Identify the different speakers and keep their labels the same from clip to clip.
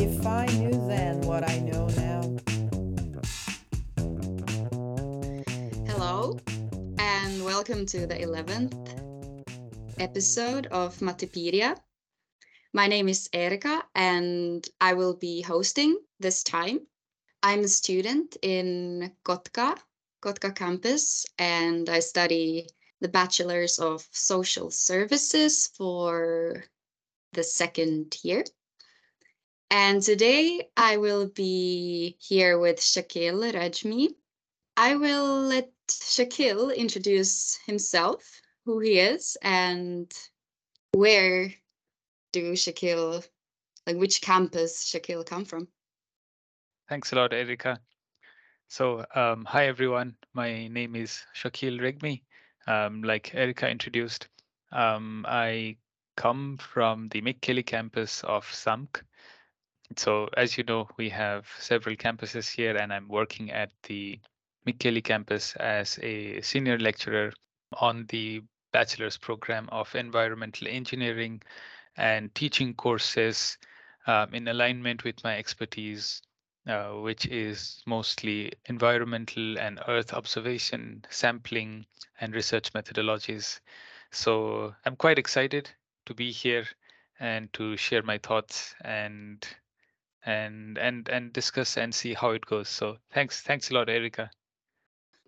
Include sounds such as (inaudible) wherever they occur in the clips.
Speaker 1: If I knew then what I know now.
Speaker 2: Hello, and welcome to the 11th episode of Mattipedia. My name is Eerika, and I will be hosting this time. I'm a student in Kotka, Kotka campus, and I study the Bachelor's of Social Services for the second year. And today I will be here with Shakil Regmi. I will let Shakil introduce himself, who he is, and where do Shakil, like which campus Shakil come from?
Speaker 3: Thanks a lot, Eerika. So, um, hi everyone. My name is Shakil Regmi. Um, like Eerika introduced, um, I come from the Mikkeli campus of Xamk. So, as you know, we have several campuses here, and I'm working at the Mikkeli campus as a senior lecturer on the bachelor's program of environmental engineering and teaching courses um, in alignment with my expertise, uh, which is mostly environmental and earth observation, sampling, and research methodologies. So I'm quite excited to be here and to share my thoughts and and and and discuss and see how it goes. So thanks, thanks a lot, Eerika.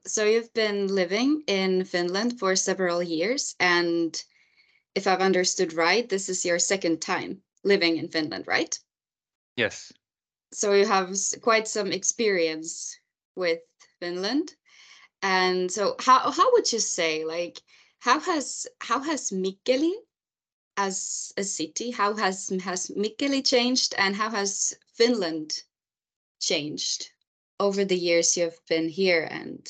Speaker 2: So you've been living in Finland for several years, and if I've understood right, this is your second time living in Finland, right?
Speaker 3: Yes.
Speaker 2: So you have quite some experience with Finland. And so how how would you say like how has how has Mikkeli as a city how has has Mikkeli changed and how has Finland changed over the years you've been here and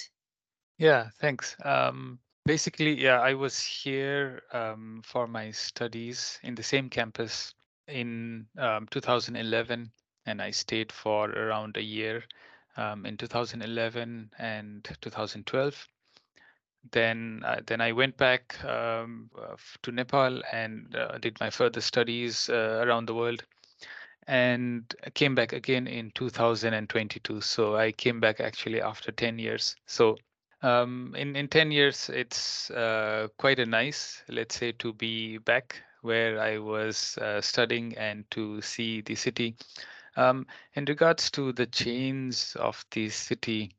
Speaker 3: yeah thanks um, basically, yeah, I was here um, for my studies in the same campus in um, 2011, and I stayed for around a year um, in 2011 and 2012. Then, uh, then I went back um, uh, to Nepal and uh, did my further studies uh, around the world, and came back again in 2022. So I came back actually after 10 years. So um, in in 10 years, it's uh, quite a nice, let's say, to be back where I was uh, studying and to see the city. Um, in regards to the change of the city,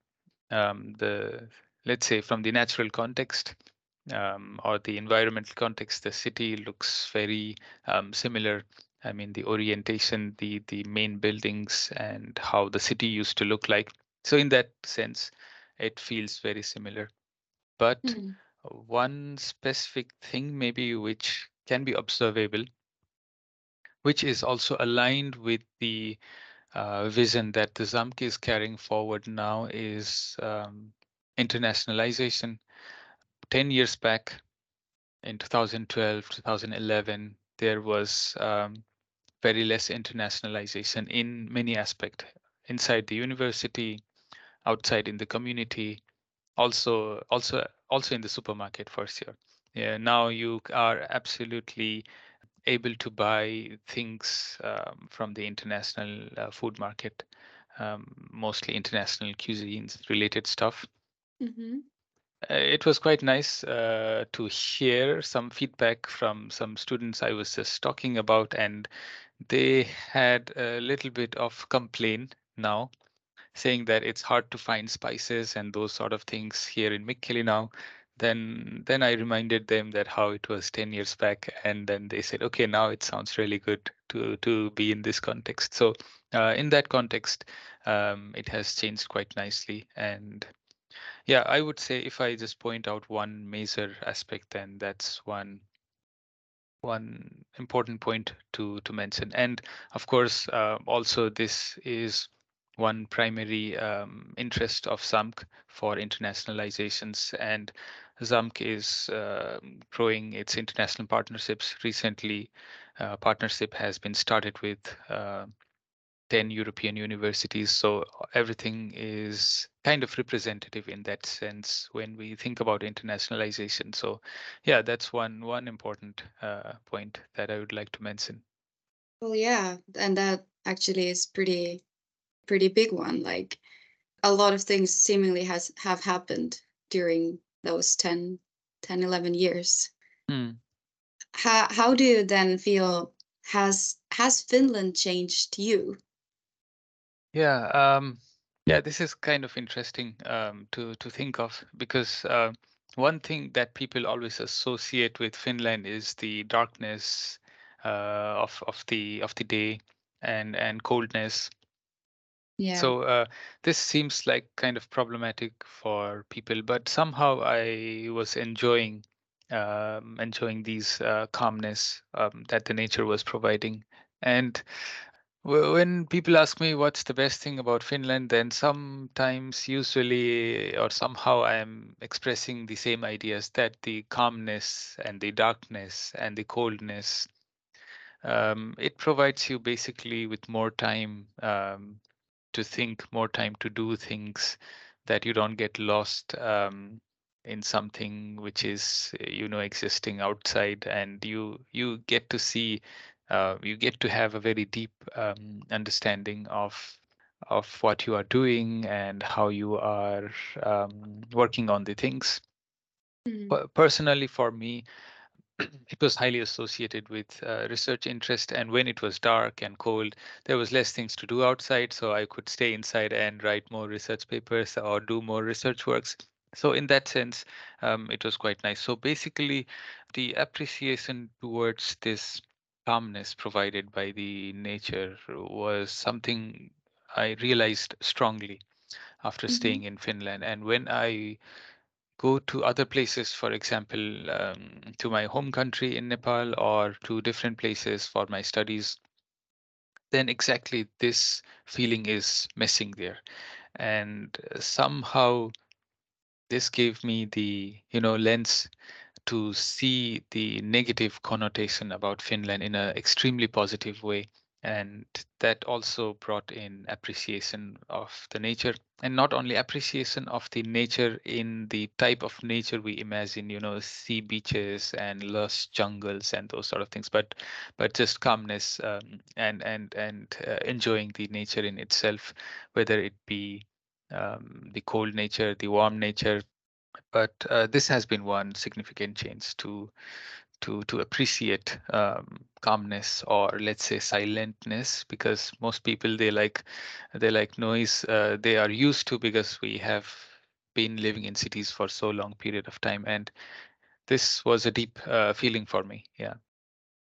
Speaker 3: um, the let's say from the natural context um, or the environmental context, the city looks very um, similar. I mean, the orientation, the the main buildings, and how the city used to look like. So in that sense, it feels very similar. But mm. one specific thing, maybe which can be observable, which is also aligned with the uh, vision that the Xamk is carrying forward now, is um, internationalization. 10 years back, in 2012, 2011, there was um, very less internationalization in many aspects inside the university, outside in the community, also also also in the supermarket for sure. Yeah, now you are absolutely able to buy things um, from the international uh, food market, um, mostly international cuisines related stuff. Mm-hmm. Uh, it was quite nice uh, to hear some feedback from some students I was just talking about, and they had a little bit of complaint now saying that it's hard to find spices and those sort of things here in Mikkeli now, then then I reminded them that how it was 10 years back, and then they said, okay, now it sounds really good to to be in this context. So uh, in that context, um, it has changed quite nicely, and yeah, I would say if I just point out one major aspect, then that's one one important point to to mention. And of course, uh, also this is one primary um, interest of Xamk for internationalizations. And Xamk is uh, growing its international partnerships. Recently, uh, partnership has been started with uh, 10 European universities. So everything is kind of representative in that sense when we think about internationalization. So yeah, that's one one important uh, point that I would like to mention.
Speaker 2: Well, yeah, and that actually is pretty pretty big one. Like a lot of things seemingly has have happened during those 10, 10 11 years.
Speaker 3: Hmm.
Speaker 2: How how do you then feel has has Finland changed you?
Speaker 3: Yeah, um, yeah, this is kind of interesting um, to to think of because uh, one thing that people always associate with Finland is the darkness uh, of of the of the day and and coldness.
Speaker 2: Yeah.
Speaker 3: So uh, this seems like kind of problematic for people, but somehow I was enjoying um, enjoying these uh, calmness um, that the nature was providing. And when people ask me what's the best thing about Finland, then sometimes, usually, or somehow, I'm expressing the same ideas that the calmness and the darkness and the coldness. Um, it provides you basically with more time um, to think, more time to do things that you don't get lost um, in something which is you know existing outside, and you you get to see, uh, you get to have a very deep um, understanding of of what you are doing and how you are um, working on the things.
Speaker 2: Mhm.
Speaker 3: Personally, for me, (clears throat) it was highly associated with uh, research interest and when it was dark and cold there was less things to do outside so i could stay inside and write more research papers or do more research works so in that sense um, it was quite nice so basically the appreciation towards this calmness provided by the nature was something i realized strongly after
Speaker 2: Mhm.
Speaker 3: staying in finland and when i go to other places, for example, um, to my home country in Nepal or to different places for my studies, then exactly this feeling is missing there. And somehow this gave me the, you know, lens to see the negative connotation about Finland in an extremely positive way. And that also brought in appreciation of the nature and not only appreciation of the nature in the type of nature we imagine, you know, sea beaches and lush jungles and those sort of things, but but just calmness um, and and and uh, enjoying the nature in itself, whether it be um, the cold nature, the warm nature, but uh, this has been one significant change to to to appreciate um, calmness or let's say silentness because most people they like they like noise uh, they are used to because we have been living in cities for so long period of time and this was a deep uh, feeling for me yeah.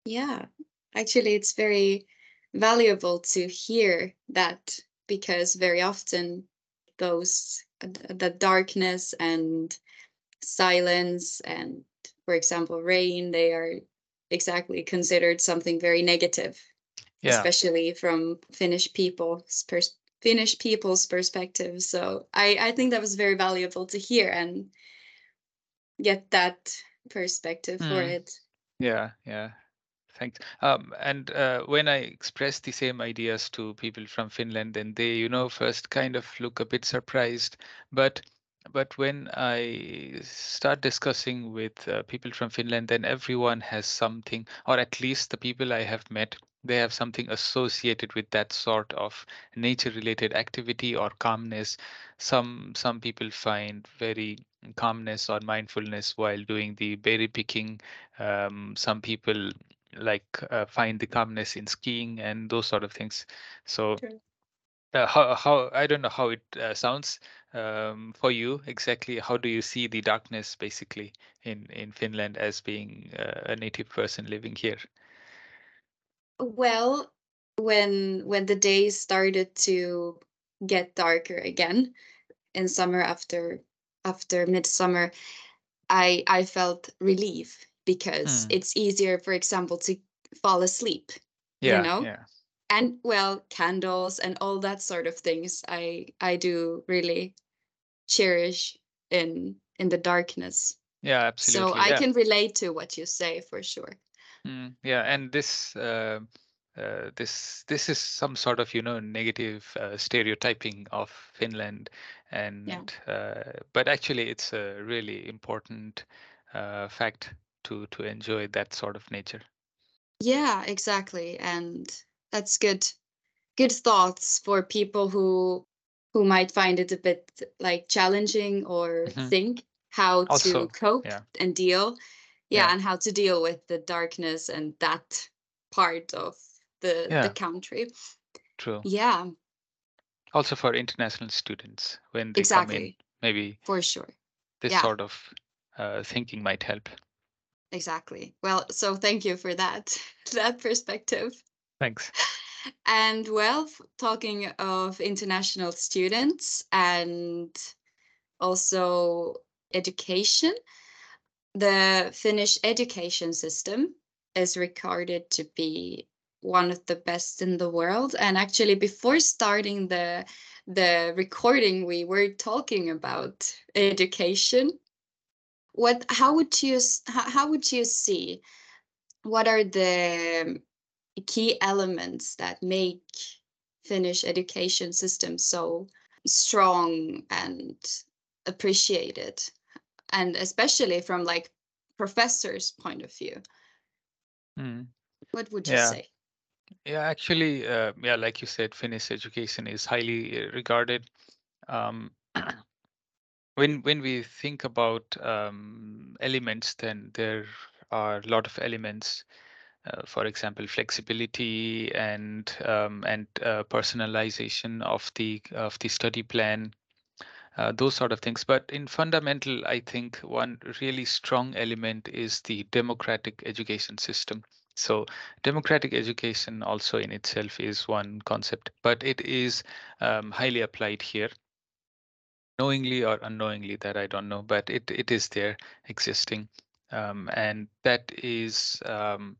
Speaker 2: Yeah, actually, it's very valuable to hear that because very often those the darkness and silence and, for example, rain, they are exactly considered something very negative,
Speaker 3: yeah
Speaker 2: especially from Finnish people's pers- Finnish people's perspective. So I I think that was very valuable to hear and get that perspective for
Speaker 3: Mm.
Speaker 2: it.
Speaker 3: yeah yeah Thanks. Um, and uh, when I express the same ideas to people from Finland, then they, you know, first kind of look a bit surprised. But but when I start discussing with uh, people from Finland, then everyone has something, or at least the people I have met, they have something associated with that sort of nature-related activity or calmness. Some some people find very calmness or mindfulness while doing the berry picking. Um, some people like uh, find the calmness in skiing and those sort of things. So uh, how how I don't know how it uh, sounds um, for you exactly. How do you see the darkness basically in in Finland as being uh, a native person living here?
Speaker 2: Well, when when the days started to get darker again in summer after after midsummer, I I felt relief because
Speaker 3: Hmm.
Speaker 2: it's easier, for example, to fall asleep, you know?
Speaker 3: yeah,
Speaker 2: And well, candles and all that sort of things I I do really cherish in in the darkness.
Speaker 3: yeah, absolutely. So.
Speaker 2: I
Speaker 3: Yeah.
Speaker 2: can relate to what you say for sure.
Speaker 3: Mm, yeah, and this uh, uh, this this is some sort of you know negative uh, stereotyping of Finland,
Speaker 2: Yeah.
Speaker 3: and uh, but actually it's a really important uh, fact to to enjoy that sort of nature.
Speaker 2: Yeah, exactly. And that's good good thoughts for people who who might find it a bit like challenging or
Speaker 3: Mhm.
Speaker 2: think how
Speaker 3: Also,
Speaker 2: to cope
Speaker 3: yeah.
Speaker 2: and deal yeah,
Speaker 3: Yeah.
Speaker 2: and how to deal with the darkness and that part of the
Speaker 3: Yeah.
Speaker 2: the country
Speaker 3: True.
Speaker 2: yeah
Speaker 3: Also for international students when they
Speaker 2: Exactly.
Speaker 3: come in, maybe
Speaker 2: for sure
Speaker 3: this sort of uh, thinking might help.
Speaker 2: Exactly well so thank you for that (laughs) that perspective
Speaker 3: Thanks. (laughs)
Speaker 2: And well, talking of international students and also education, the Finnish education system is regarded to be one of the best in the world. And actually, before starting the the recording, we were talking about education. What? How would you? How, how would you see? What are the key elements that make Finnish education system so strong and appreciated, and especially from like professors' point of view.
Speaker 3: Mm.
Speaker 2: What would you
Speaker 3: Yeah.
Speaker 2: say?
Speaker 3: Yeah, actually, uh, yeah, like you said, Finnish education is highly uh, regarded. Um, (clears throat) when when we think about um, elements, then there are a lot of elements. Uh, for example, flexibility and um, and uh, personalization of the of the study plan, uh, those sort of things. But in fundamental, I think one really strong element is the democratic education system. So democratic education also in itself is one concept, but it is um, highly applied here, knowingly or unknowingly. That I don't know, but it it is there existing, um, and that is. Um,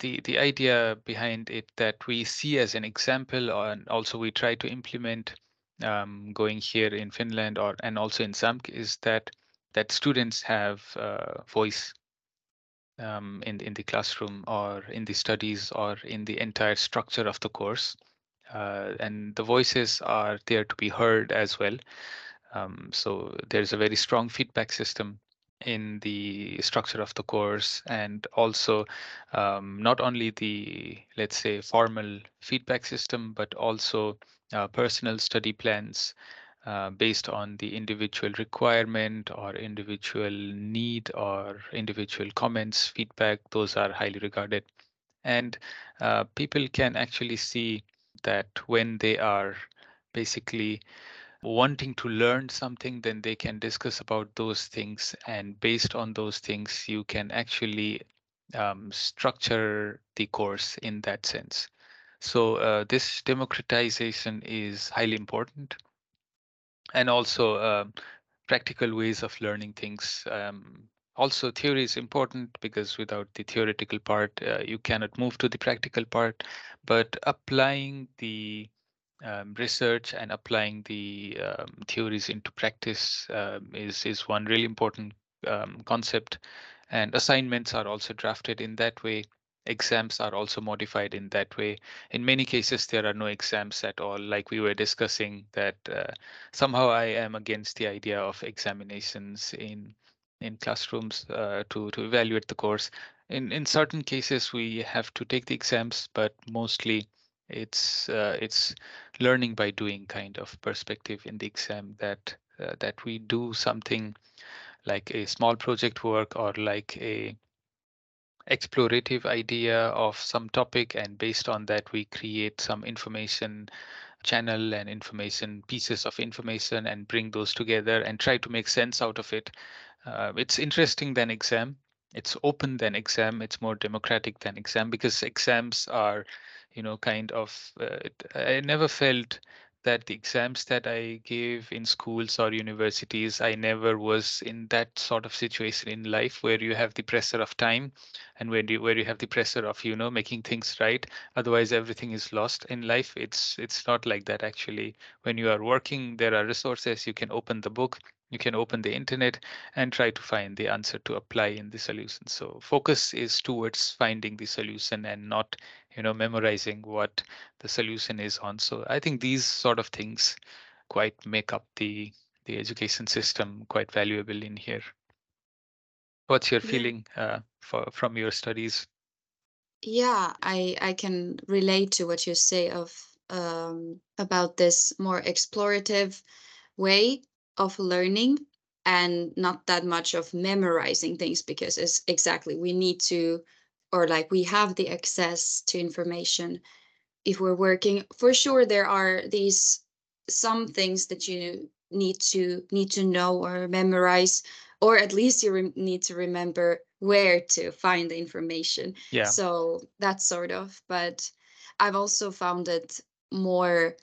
Speaker 3: the the idea behind it that we see as an example and also we try to implement um, going here in Finland or and also in Xamk is that that students have uh, voice um, in in the classroom or in the studies or in the entire structure of the course uh, and the voices are there to be heard as well um, so there's a very strong feedback system in the structure of the course and also um, not only the let's say formal feedback system but also uh, personal study plans uh, based on the individual requirement or individual need or individual comments feedback those are highly regarded. And uh, people can actually see that when they are basically wanting to learn something, then they can discuss about those things. And based on those things, you can actually um, structure the course in that sense. So uh, this democratization is highly important. And also um practical ways of learning things. Um, also, theory is important because without the theoretical part, uh, you cannot move to the practical part. But applying the um, research and applying the um, theories into practice um, is is one really important um, concept. And assignments are also drafted in that way. Exams are also modified in that way. In many cases, there are no exams at all, like we were discussing. That uh, somehow I am against the idea of examinations in in classrooms uh, to to evaluate the course. In in certain cases, we have to take the exams, but mostly it's uh, it's learning by doing kind of perspective in the exam that uh, that we do something like a small project work or like a explorative idea of some topic and based on that we create some information channel and information pieces of information and bring those together and try to make sense out of it. Uh, it's interesting than exam. It's open than exam. It's more democratic than exam because exams are you know kind of uh, i never felt that the exams that i gave in schools or universities i never was in that sort of situation in life where you have the pressure of time and where you where you have the pressure of you know making things right. Otherwise everything is lost in life. It's it's not like that actually. When you are working there are resources. You can open the book you can open the internet and try to find the answer to apply in the solution. So focus is towards finding the solution and not you know memorizing what the solution is on. So i think these sort of things quite make up the the education system quite valuable in here. What's your
Speaker 2: Yeah.
Speaker 3: feeling uh, for from your studies?
Speaker 2: Yeah, I I can relate to what you say of um, about this more explorative way of learning and not that much of memorizing things because it's exactly we need to or like we have the access to information if we're working for sure there are these some things that you need to need to know or memorize or at least you need to remember where to find the information
Speaker 3: Yeah.
Speaker 2: so that's sort of but i've also found it more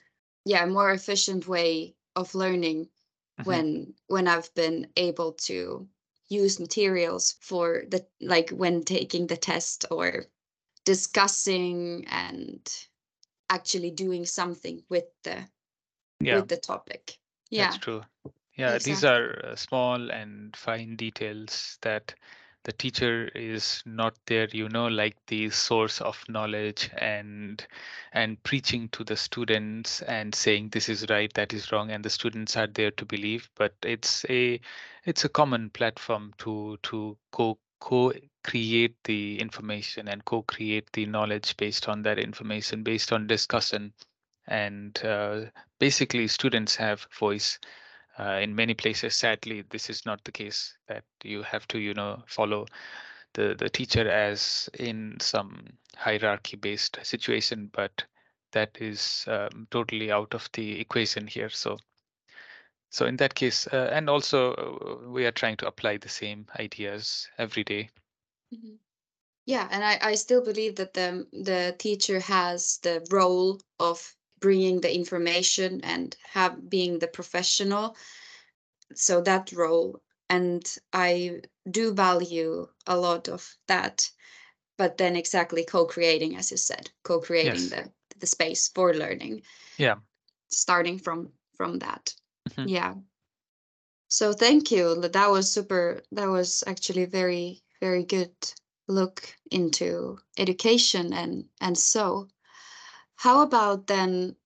Speaker 2: yeah more efficient way of learning
Speaker 3: Mhm.
Speaker 2: when when i've been able to use materials for the like when taking the test or discussing and actually doing something with the
Speaker 3: Yeah.
Speaker 2: with the topic yeah
Speaker 3: That's true. Yeah, these are uh, small and fine details that the teacher is not there, you know, like the source of knowledge and and preaching to the students and saying this is right, that is wrong, and the students are there to believe. But it's a it's a common platform to to co co-create the information and co-create the knowledge based on that information, based on discussion and uh, basically students have voice uh, in many places sadly this is not the case that you have to you know follow the the teacher as in some hierarchy based situation but that is um, totally out of the equation here so so in that case uh, and also uh, we are trying to apply the same ideas every day.
Speaker 2: Mhm. Yeah, and I, I still believe that the the teacher has the role of bringing the information and have being the professional. So that role, and I do value a lot of that. But then exactly co-creating, as you said, co-creating
Speaker 3: Yes.
Speaker 2: the the space for learning.
Speaker 3: Yeah.
Speaker 2: Starting from from that.
Speaker 3: Mhm.
Speaker 2: Yeah. So thank you. That was super. That was actually very very good look into education and and so how about then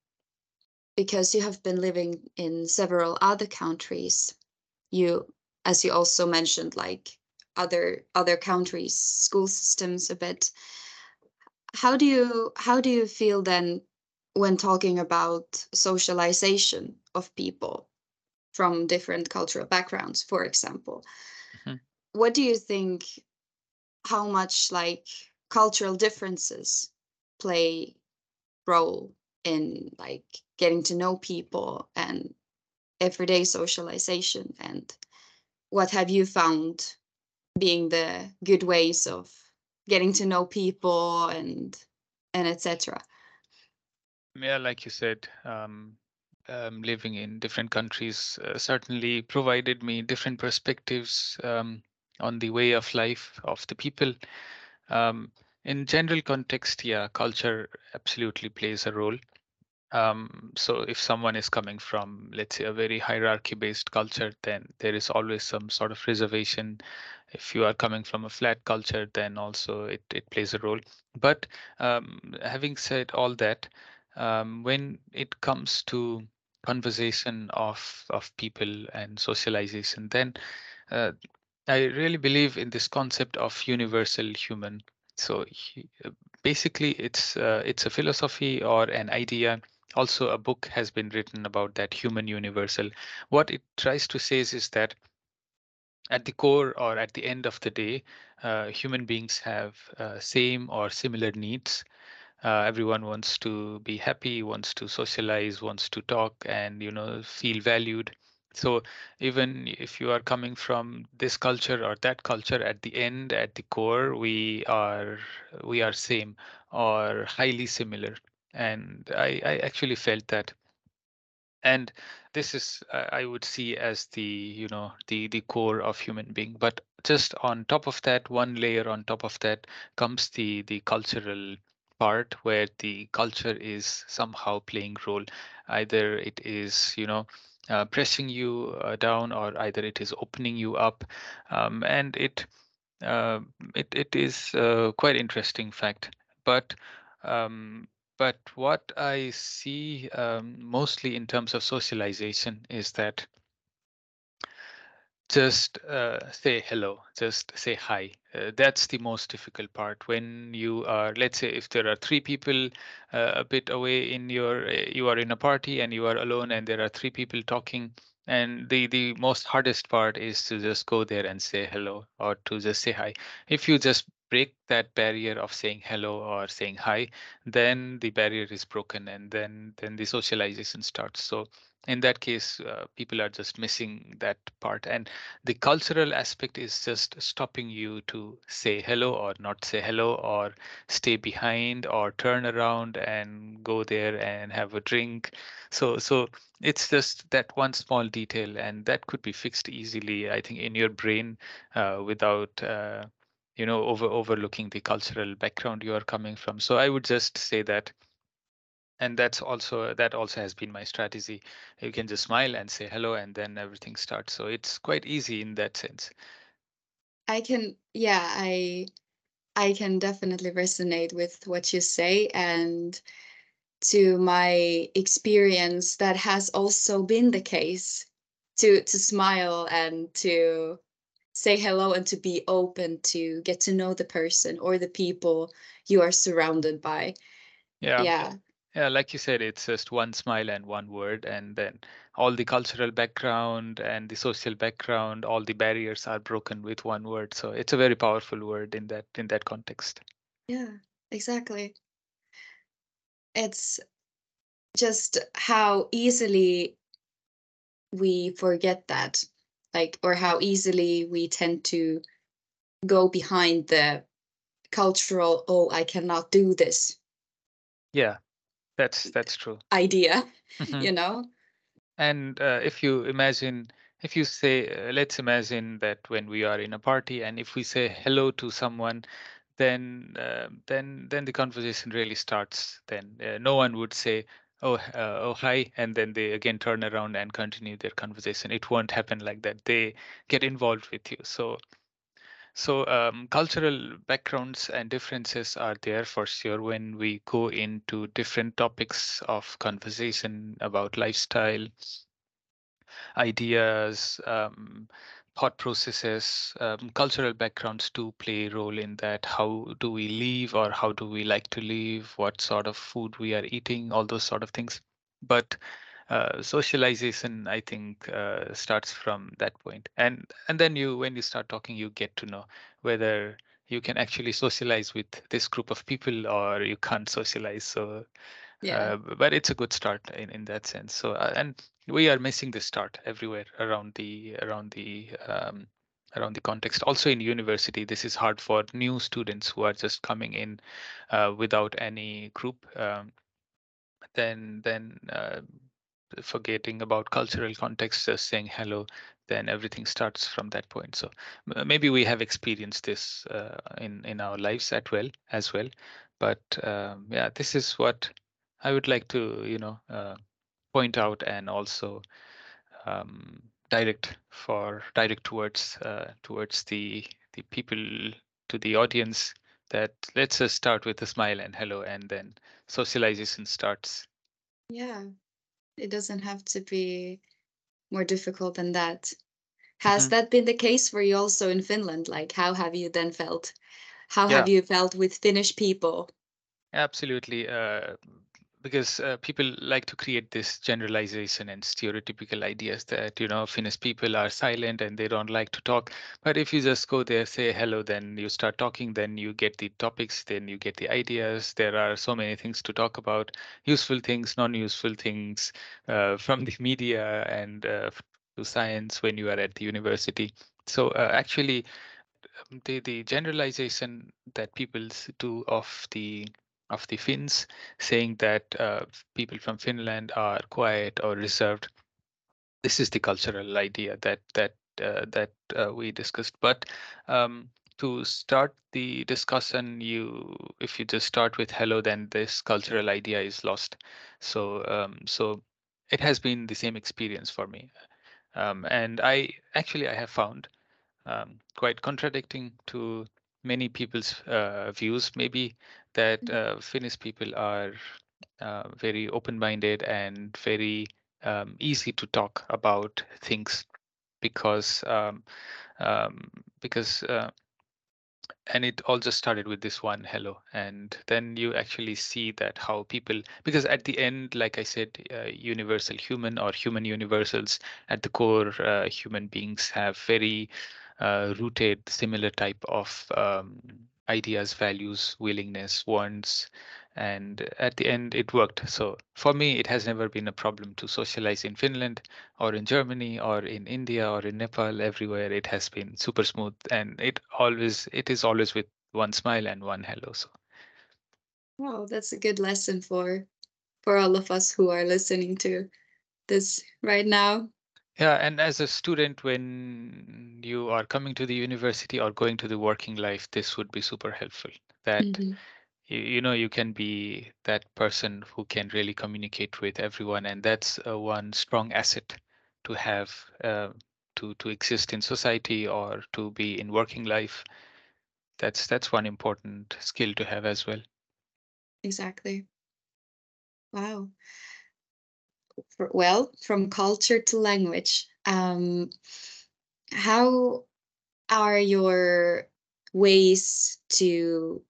Speaker 2: because you have been living in several other countries you as you also mentioned like other other countries school systems a bit how do you how do you feel then when talking about socialization of people from different cultural backgrounds for example
Speaker 3: Mhm.
Speaker 2: what do you think how much like cultural differences play role in like getting to know people and everyday socialization and what have you found being the good ways of getting to know people and and etc
Speaker 3: Yeah, like you said, um, um, living in different countries uh, certainly provided me different perspectives um, on the way of life of the people. Um, in general context, yeah, culture absolutely plays a role. Um, so if someone is coming from, let's say, a very hierarchy-based culture, then there is always some sort of reservation. If you are coming from a flat culture, then also it, it plays a role. But um, having said all that, um, when it comes to conversation of of people and socialization, then uh, I really believe in this concept of universal human. So he- uh, basically, it's uh, it's a philosophy or an idea. Also, a book has been written about that human universal. What it tries to say is, is that at the core or at the end of the day, uh, human beings have uh, same or similar needs. Uh, everyone wants to be happy, wants to socialize, wants to talk, and you know feel valued. So even if you are coming from this culture or that culture, at the end, at the core, we are we are same or highly similar. And I, I actually felt that. And this is uh, i would see as the you know the the core of human being. But just on top of that one layer on top of that comes the the cultural part where the culture is somehow playing role. Either it is you know uh, pressing you uh, down or either it is opening you up um, and it uh, it it is uh, quite interesting fact. But um, but what I see um, mostly in terms of socialization is that just uh, say hello, just say hi. Uh, that's the most difficult part when you are, let's say, if there are three people uh, a bit away in your, uh, you are in a party and you are alone and there are three people talking. And the, the most hardest part is to just go there and say hello or to just say hi. If you just break that barrier of saying hello or saying hi, then the barrier is broken and then then the socialization starts. So in that case, uh, people are just missing that part. And the cultural aspect is just stopping you to say hello or not say hello or stay behind or turn around and go there and have a drink. So, so it's just that one small detail, and that could be fixed easily, I think, in your brain uh, without. Uh, you know over overlooking the cultural background you are coming from so i would just say that and that's also that also has been my strategy you can just smile and say hello and then everything starts so it's quite easy in that sense
Speaker 2: I can, yeah, I I can definitely resonate with what you say and to my experience that has also been the case to to smile and to say hello and to be open to get to know the person or the people you are surrounded by.
Speaker 3: yeah
Speaker 2: Yeah.
Speaker 3: Yeah like you said it's just one smile and one word and then all the cultural background and the social background all the barriers are broken with one word. So it's a very powerful word in that in that context.
Speaker 2: Yeah, exactly. It's just how easily we forget that, like, or how easily we tend to go behind the cultural, oh, I cannot do this.
Speaker 3: Yeah that's that's true
Speaker 2: idea,
Speaker 3: Mhm.
Speaker 2: you know?
Speaker 3: And uh, if you imagine, if you say, uh, let's imagine that when we are in a party and if we say hello to someone, then uh, then then the conversation really starts. Then uh, no one would say, "Oh, uh, oh, hi," and then they again turn around and continue their conversation. It won't happen like that. They get involved with you. So so um, cultural backgrounds and differences are there for sure when we go into different topics of conversation about lifestyle ideas, um, thought processes, um, cultural backgrounds do play a role in that. How do we live or how do we like to live? What sort of food we are eating, all those sort of things. But uh, socialization, I think, uh, starts from that point. And and then you, when you start talking, you get to know whether you can actually socialize with this group of people or you can't socialize. So
Speaker 2: Yeah.
Speaker 3: uh, but it's a good start in, in that sense. So uh, and we are missing the start everywhere around the around the um, around the context. Also in university, this is hard for new students who are just coming in uh, without any group. Um, then then uh, forgetting about cultural context, just saying hello, then everything starts from that point. So maybe we have experienced this uh, in in our lives at well as well. But um, yeah, this is what I would like to you know uh, point out and also um, direct for direct towards uh, towards the the people to the audience that let's just start with a smile and hello and then socialization starts
Speaker 2: Yeah. It doesn't have to be more difficult than that. Has
Speaker 3: Mhm.
Speaker 2: that been the case for you also in Finland? Like, how have you then felt? How
Speaker 3: Yeah,
Speaker 2: have you felt with Finnish people?
Speaker 3: absolutely. Uh, because uh, people like to create this generalization and stereotypical ideas that, you know, Finnish people are silent and they don't like to talk. But if you just go there, say hello, then you start talking, then you get the topics, then you get the ideas. There are so many things to talk about useful things, non useful things uh, from the media and uh, to science when you are at the university. So uh, actually, the the generalization that people do of the of the Finns, saying that uh, people from Finland are quiet or reserved. This is the cultural idea that that uh, that uh, we discussed. But um, to start the discussion, you if you just start with hello, then this cultural idea is lost. So um, so it has been the same experience for me. Um, and I actually I have found um, quite contradicting to many people's uh, views, maybe that
Speaker 2: Mm.
Speaker 3: uh, Finnish people are uh, very open minded and very um, easy to talk about things. because um, um, because uh, and it all just started with this one hello and then you actually see that how people because at the end like i said uh, universal human or human universals at the core uh, human beings have very uh, rooted similar type of um, ideas values willingness wants and at the end it worked. So for me it has never been a problem to socialize in finland or in germany or in india or in nepal. Everywhere it has been super smooth and it always it is always with one smile and one hello. So
Speaker 2: Wow, that's a good lesson for for all of us who are listening to this right now.
Speaker 3: Yeah and as a student when you are coming to the university or going to the working life this would be super helpful that
Speaker 2: Mhm.
Speaker 3: you, you know you can be that person who can really communicate with everyone and that's uh, one strong asset to have uh, to to exist in society or to be in working life that's that's one important skill to have as well
Speaker 2: Exactly. Wow. For- Well, from culture to language, um, how are your ways to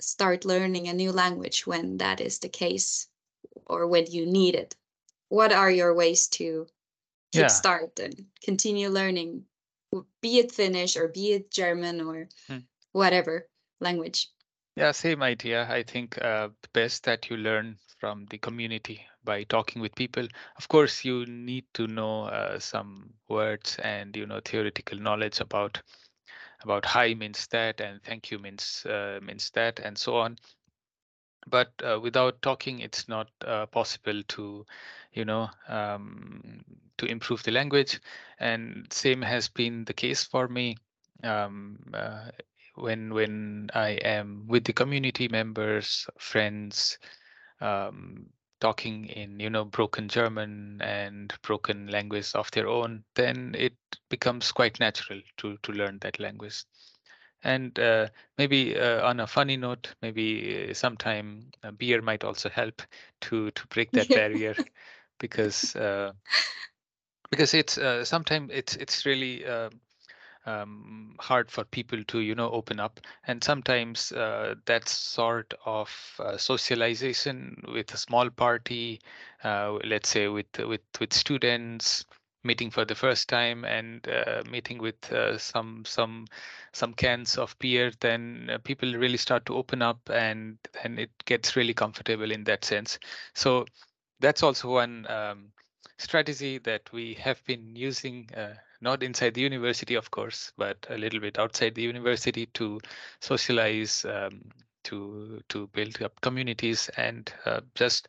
Speaker 2: start learning a new language when that is the case or when you need it? What are your ways to
Speaker 3: Yeah.
Speaker 2: kickstart and continue learning, be it Finnish or be it German or
Speaker 3: Hmm.
Speaker 2: whatever language?
Speaker 3: Yeah, same idea. I think uh, best that you learn from the community by talking with people. Of course, you need to know uh, some words and you know theoretical knowledge about about hi means that and thank you means uh, means that and so on. But uh, without talking, it's not uh, possible to, you know, um, to improve the language. And same has been the case for me. Um, uh, when when I am with the community members, friends, um, talking in you know broken German and broken language of their own, then it becomes quite natural to to learn that language. And uh, maybe uh, on a funny note, maybe uh, sometime beer might also help to to break that
Speaker 2: Yeah.
Speaker 3: barrier, (laughs) because uh, because it's uh, sometimes it's it's really uh, um, hard for people to you know open up. And sometimes uh, that sort of uh, socialization with a small party uh, let's say with with with students meeting for the first time and uh, meeting with uh, some some some cans of beer then uh, people really start to open up and and it gets really comfortable in that sense. So that's also one um, strategy that we have been using uh, not inside the university, of course, but a little bit outside the university to socialize, um, to to build up communities, and uh, just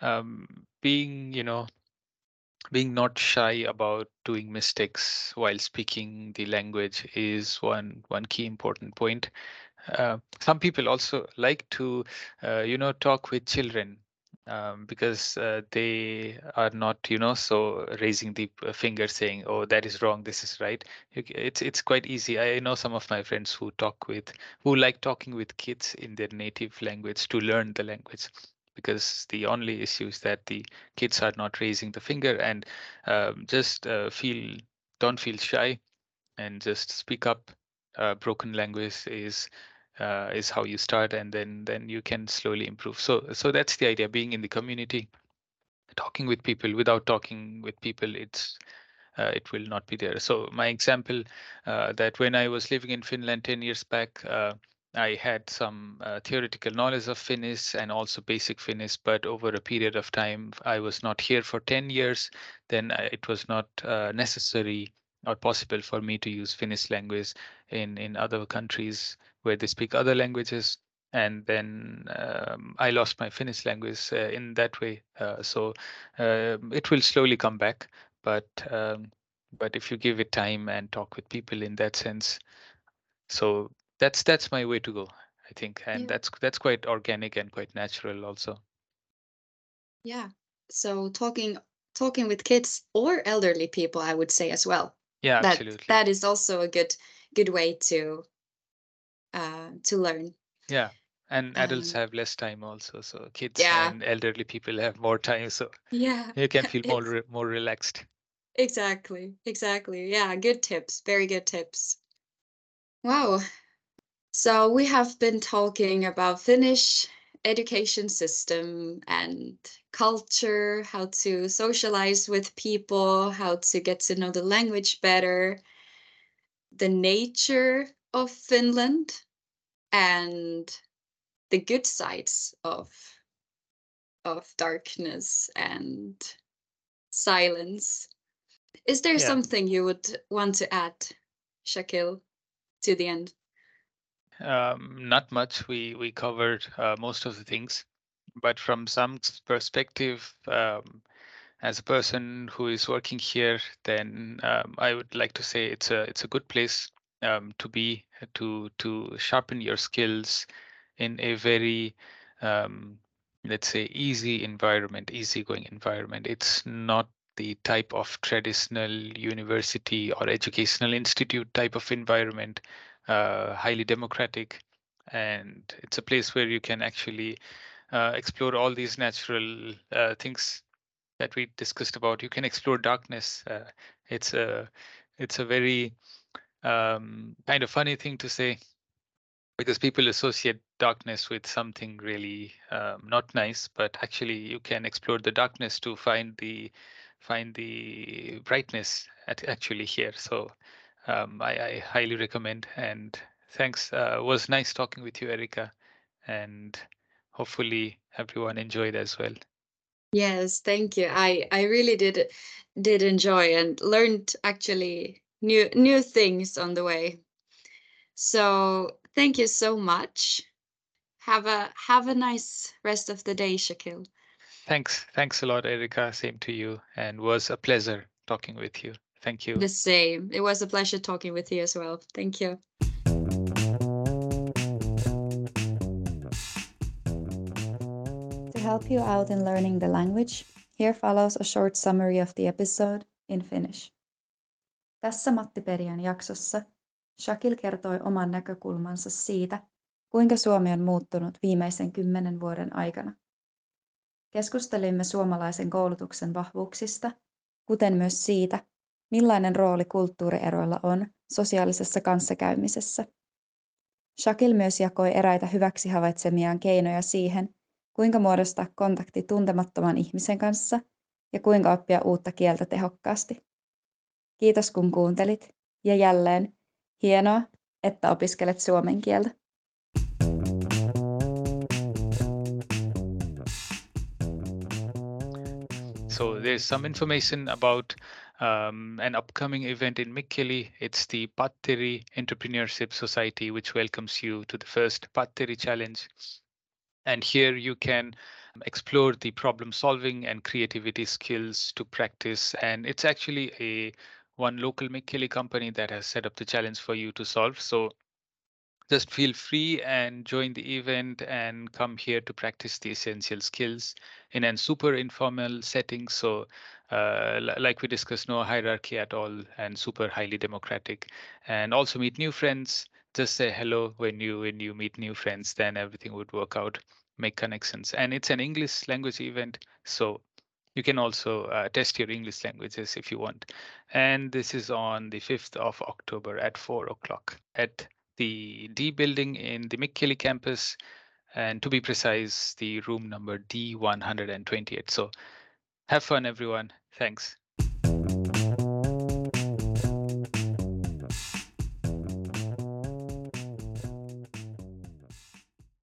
Speaker 3: um, being, you know, being not shy about doing mistakes while speaking the language is one one key important point. Uh, some people also like to, uh, you know, talk with children um, because uh, they are not, you know, so raising the finger saying, "Oh, that is wrong. This is right." It's it's quite easy. I know some of my friends who talk with, who like talking with kids in their native language to learn the language, because the only issue is that the kids are not raising the finger and um, just uh, feel don't feel shy and just speak up. Uh, broken language is uh, is how you start, and then then you can slowly improve. So so that's the idea: being in the community, talking with people. Without talking with people, it's uh, it will not be there. So my example uh, that when I was living in Finland 10 years back, uh, I had some uh, theoretical knowledge of Finnish and also basic Finnish, but over a period of time, I was not here for 10 years. Then I, it was not uh, necessary or possible for me to use Finnish language in in other countries where they speak other languages. And then um, I lost my Finnish language uh, in that way. Uh, so uh, it will slowly come back but um, but if you give it time and talk with people in that sense so that's that's my way to go i think and
Speaker 2: Yeah.
Speaker 3: that's that's quite organic and quite natural also
Speaker 2: Yeah. So talking talking with kids or elderly people, I would say as well.
Speaker 3: Yeah
Speaker 2: That
Speaker 3: absolutely
Speaker 2: that is also a good good way to uh to learn.
Speaker 3: yeah and adults
Speaker 2: Um,
Speaker 3: have less time also so kids
Speaker 2: yeah.
Speaker 3: and elderly people have more time so
Speaker 2: Yeah.
Speaker 3: you can (laughs) feel more re- more relaxed
Speaker 2: exactly exactly yeah good tips very good tips wow so we have been talking about finnish education system and culture how to socialize with people how to get to know the language better the nature of finland and the good sides of of darkness and silence is there
Speaker 3: Yeah.
Speaker 2: something you would want to add shakil to the end
Speaker 3: Um, not much. We we covered uh, most of the things, but from some perspective, um, as a person who is working here, then um, I would like to say it's a it's a good place um, to be to to sharpen your skills in a very um, let's say easy environment, easygoing environment. It's not the type of traditional university or educational institute type of environment, uh, highly democratic, and it's a place where you can actually uh, explore all these natural uh, things that we discussed about. You can explore darkness. Uh, it's a it's a very um, kind of funny thing to say because people associate darkness with something really um, not nice, but actually you can explore the darkness to find the find the brightness at actually here. So um, I, I highly recommend and thanks. Uh, it was nice talking with you, Eerika, and hopefully everyone enjoyed as well.
Speaker 2: Yes, thank you. I I really did did enjoy and learned actually new new things on the way. So thank you so much. Have a have a nice rest of the day, Shakil.
Speaker 3: Thanks. Thanks a lot, Eerika. Same to you. And was a pleasure talking with you. Thank you.
Speaker 2: The same. It was a pleasure talking with you as well. Thank you.
Speaker 4: To help you out in learning the language, here follows a short summary of the episode in Finnish. Tässä Matti Perian jaksossa Shakil kertoi oman näkökulmansa siitä, kuinka Suomi on muuttunut viimeisen kymmenen vuoden aikana. Keskustelimme suomalaisen koulutuksen vahvuuksista, kuten myös siitä, millainen rooli kulttuurieroilla on sosiaalisessa kanssakäymisessä. Shakil myös jakoi eräitä hyväksi havaitsemiaan keinoja siihen, kuinka muodostaa kontakti tuntemattoman ihmisen kanssa ja kuinka oppia uutta kieltä tehokkaasti. Kiitos kun kuuntelit ja jälleen hienoa, että opiskelet suomen kieltä.
Speaker 3: So there's some information about um, an upcoming event in Mikkeli. It's the Patteri Entrepreneurship Society, which welcomes you to the first Patteri Challenge. And here you can explore the problem solving and creativity skills to practice. And it's actually a one local Mikkeli company that has set up the challenge for you to solve. So just feel free and join the event and come here to practice the essential skills in a super informal setting. So uh, like we discussed, no hierarchy at all and super highly democratic and also meet new friends. Just say hello when you when you meet new friends, then everything would work out, make connections. And it's an English language event. So you can also uh, test your English languages if you want. And this is on the 5th of October at 4 o'clock at the D building in the Mikkeli campus. And to be precise, the room number D128. So have fun, everyone. Thanks.